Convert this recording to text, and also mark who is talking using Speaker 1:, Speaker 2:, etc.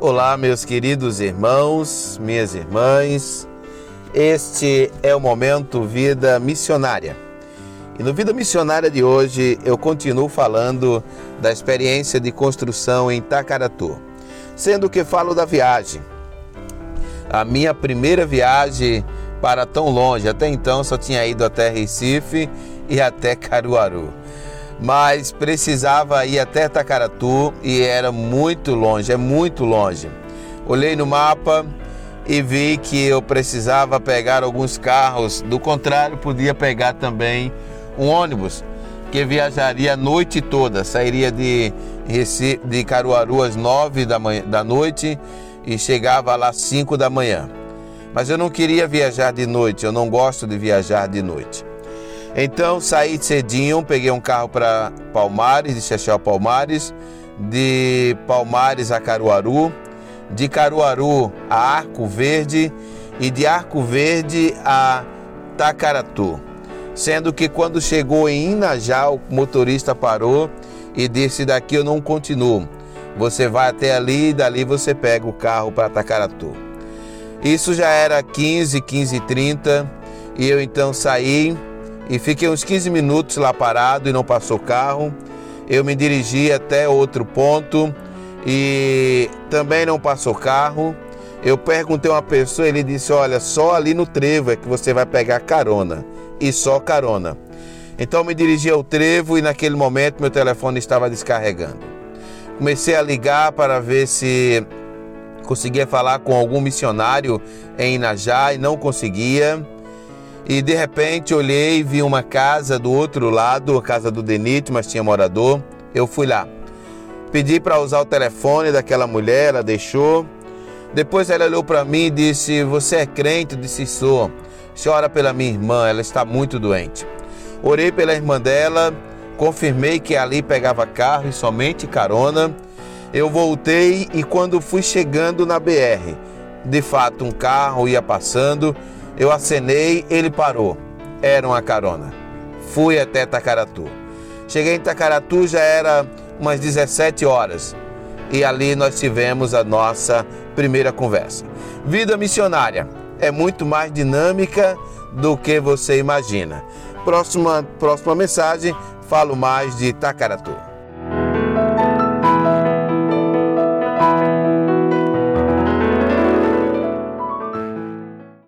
Speaker 1: Olá, meus queridos irmãos, minhas irmãs. Este é o momento Vida Missionária. E no Vida Missionária de hoje eu continuo falando da experiência de construção em Tacaratu, sendo que falo da viagem. A minha primeira viagem para tão longe, até então só tinha ido até Recife e até Caruaru mas precisava ir até Tacaratu e era muito longe, é muito longe. Olhei no mapa e vi que eu precisava pegar alguns carros, do contrário, podia pegar também um ônibus que viajaria a noite toda, sairia de, de Caruaru às nove da, manhã, da noite e chegava lá às cinco da manhã. Mas eu não queria viajar de noite, eu não gosto de viajar de noite. Então saí cedinho, peguei um carro para Palmares, de Chechel Palmares, de Palmares a Caruaru, de Caruaru a Arco Verde e de Arco Verde a Tacaratu. Sendo que quando chegou em Inajá, o motorista parou e disse: Daqui eu não continuo. Você vai até ali e dali você pega o carro para Tacaratu. Isso já era 15, 15 e 30 e eu então saí e fiquei uns 15 minutos lá parado e não passou carro. Eu me dirigi até outro ponto e também não passou carro. Eu perguntei a uma pessoa, ele disse: Olha, só ali no trevo é que você vai pegar carona e só carona. Então me dirigi ao trevo e naquele momento meu telefone estava descarregando. Comecei a ligar para ver se conseguia falar com algum missionário em Inajá e não conseguia. E de repente olhei e vi uma casa do outro lado, a casa do Denite, mas tinha morador. Eu fui lá. Pedi para usar o telefone daquela mulher, ela deixou. Depois ela olhou para mim e disse: Você é crente? Eu disse: Sou. Chora pela minha irmã, ela está muito doente. Orei pela irmã dela, confirmei que ali pegava carro e somente carona. Eu voltei e quando fui chegando na BR, de fato um carro ia passando eu acenei, ele parou. Era uma carona. Fui até Tacaratu. Cheguei em Tacaratu, já era umas 17 horas. E ali nós tivemos a nossa primeira conversa. Vida missionária é muito mais dinâmica do que você imagina. Próxima, próxima mensagem, falo mais de Tacaratu.